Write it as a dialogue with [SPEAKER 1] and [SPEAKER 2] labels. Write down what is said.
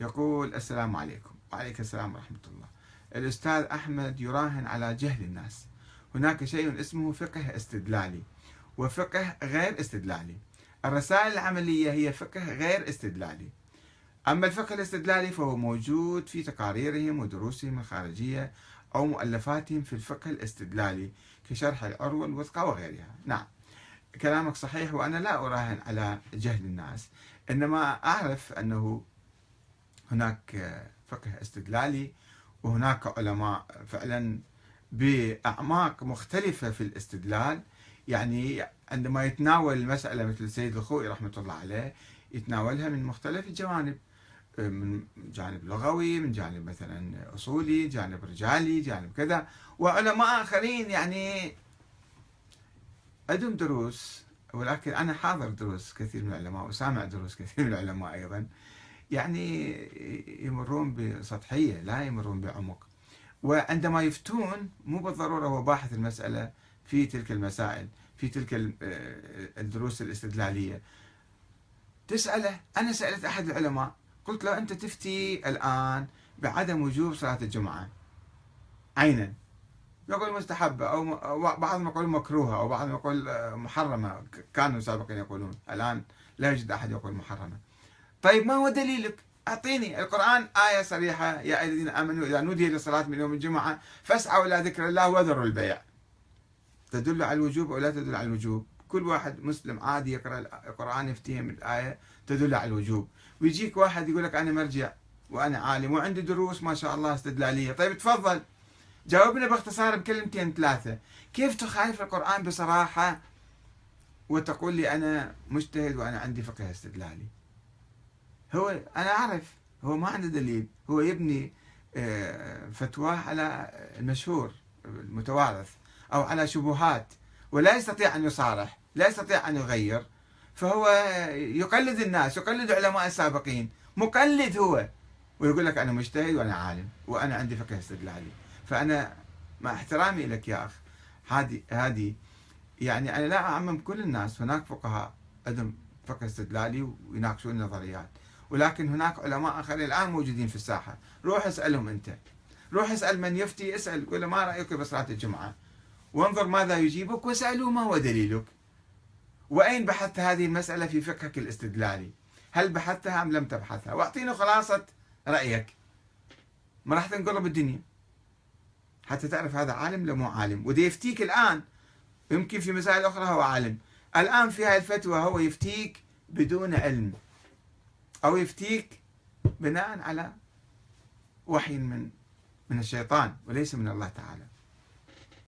[SPEAKER 1] يقول السلام عليكم. وعليك السلام ورحمة الله. الأستاذ أحمد يراهن على جهل الناس. هناك شيء اسمه فقه استدلالي. وفقه غير استدلالي. الرسائل العملية هي فقه غير استدلالي. أما الفقه الاستدلالي فهو موجود في تقاريرهم ودروسهم الخارجية أو مؤلفاتهم في الفقه الاستدلالي كشرح العروة الوثقى وغيرها. نعم. كلامك صحيح وأنا لا أراهن على جهل الناس. إنما أعرف أنه هناك فقه استدلالي وهناك علماء فعلا بأعماق مختلفة في الاستدلال. يعني عندما يتناول المسألة مثل السيد الخوئي رحمة الله عليه يتناولها من مختلف الجوانب. من جانب لغوي من جانب مثلا أصولي جانب رجالي جانب كذا. وعلماء آخرين يعني عندهم دروس ولكن أنا حاضر دروس كثير من العلماء وسامع دروس كثير من العلماء أيضا. يعني يمرون بسطحية لا يمرون بعمق. وعندما يفتون مو بالضرورة هو باحث المسألة في تلك المسائل في تلك الدروس الاستدلالية. تسأله أنا سألت أحد العلماء قلت له أنت تفتي الآن بعدم وجوب صلاة الجمعة. عينا يقول مستحبة أو بعضهم يقول مكروهة أو بعضهم يقول محرمة. كانوا سابقا يقولون الآن لا يوجد أحد يقول محرمة. طيب ما هو دليلك؟ أعطيني القرآن آية صريحة. يا أيها الذين آمنوا إذا نودي للصلاة من يوم الجمعة فاسعوا إلى ذكر الله وذروا البيع. تدل على الوجوب أو لا تدل على الوجوب؟ كل واحد مسلم عادي يقرأ القرآن يفتهم الآية تدل على الوجوب. ويجيك واحد يقول لك أنا مرجع وأنا عالم وعندي دروس ما شاء الله استدلالية. طيب تفضل. جاوبنا باختصار بكلمتين ثلاثة. كيف تخالف القرآن بصراحة وتقول لي أنا مجتهد وأنا عندي فقه استدلالي؟ هو أنا أعرف هو ما عنده دليل هو يبني آه، فتواه على المشهور المتوارث أو على شبهات ولا يستطيع أن يصارح لا يستطيع أن يغير. فهو يقلد الناس يقلد علماء السابقين مقلد هو ويقول لك أنا مجتهد وأنا عالم وأنا عندي فقه استدلالي فأنا مع احترامي لك يا أخ هذه هذه يعني أنا لا أعمم كل الناس هناك فقهاء عندهم فقه استدلالي ويناقشون النظريات. ولكن هناك علماء آخرين الآن موجودين في الساحة. روح اسألهم أنت. روح اسأل من يفتي اسأل قول ما رأيك بصلاة الجمعة؟ وانظر ماذا يجيبك واسألوا ما هو دليلك. وأين بحثت هذه المسألة في فقهك الاستدلالي؟ هل بحثتها أم لم تبحثها؟ واعطيني خلاصة رأيك. ما راح تنقلب الدنيا. حتى تعرف هذا عالم ولا مو عالم. وده يفتيك الآن. يمكن في مسائل أخرى هو عالم. الآن في هذه الفتوى هو يفتيك بدون علم. أو يفتيك بناء على وحي من من الشيطان وليس من الله تعالى.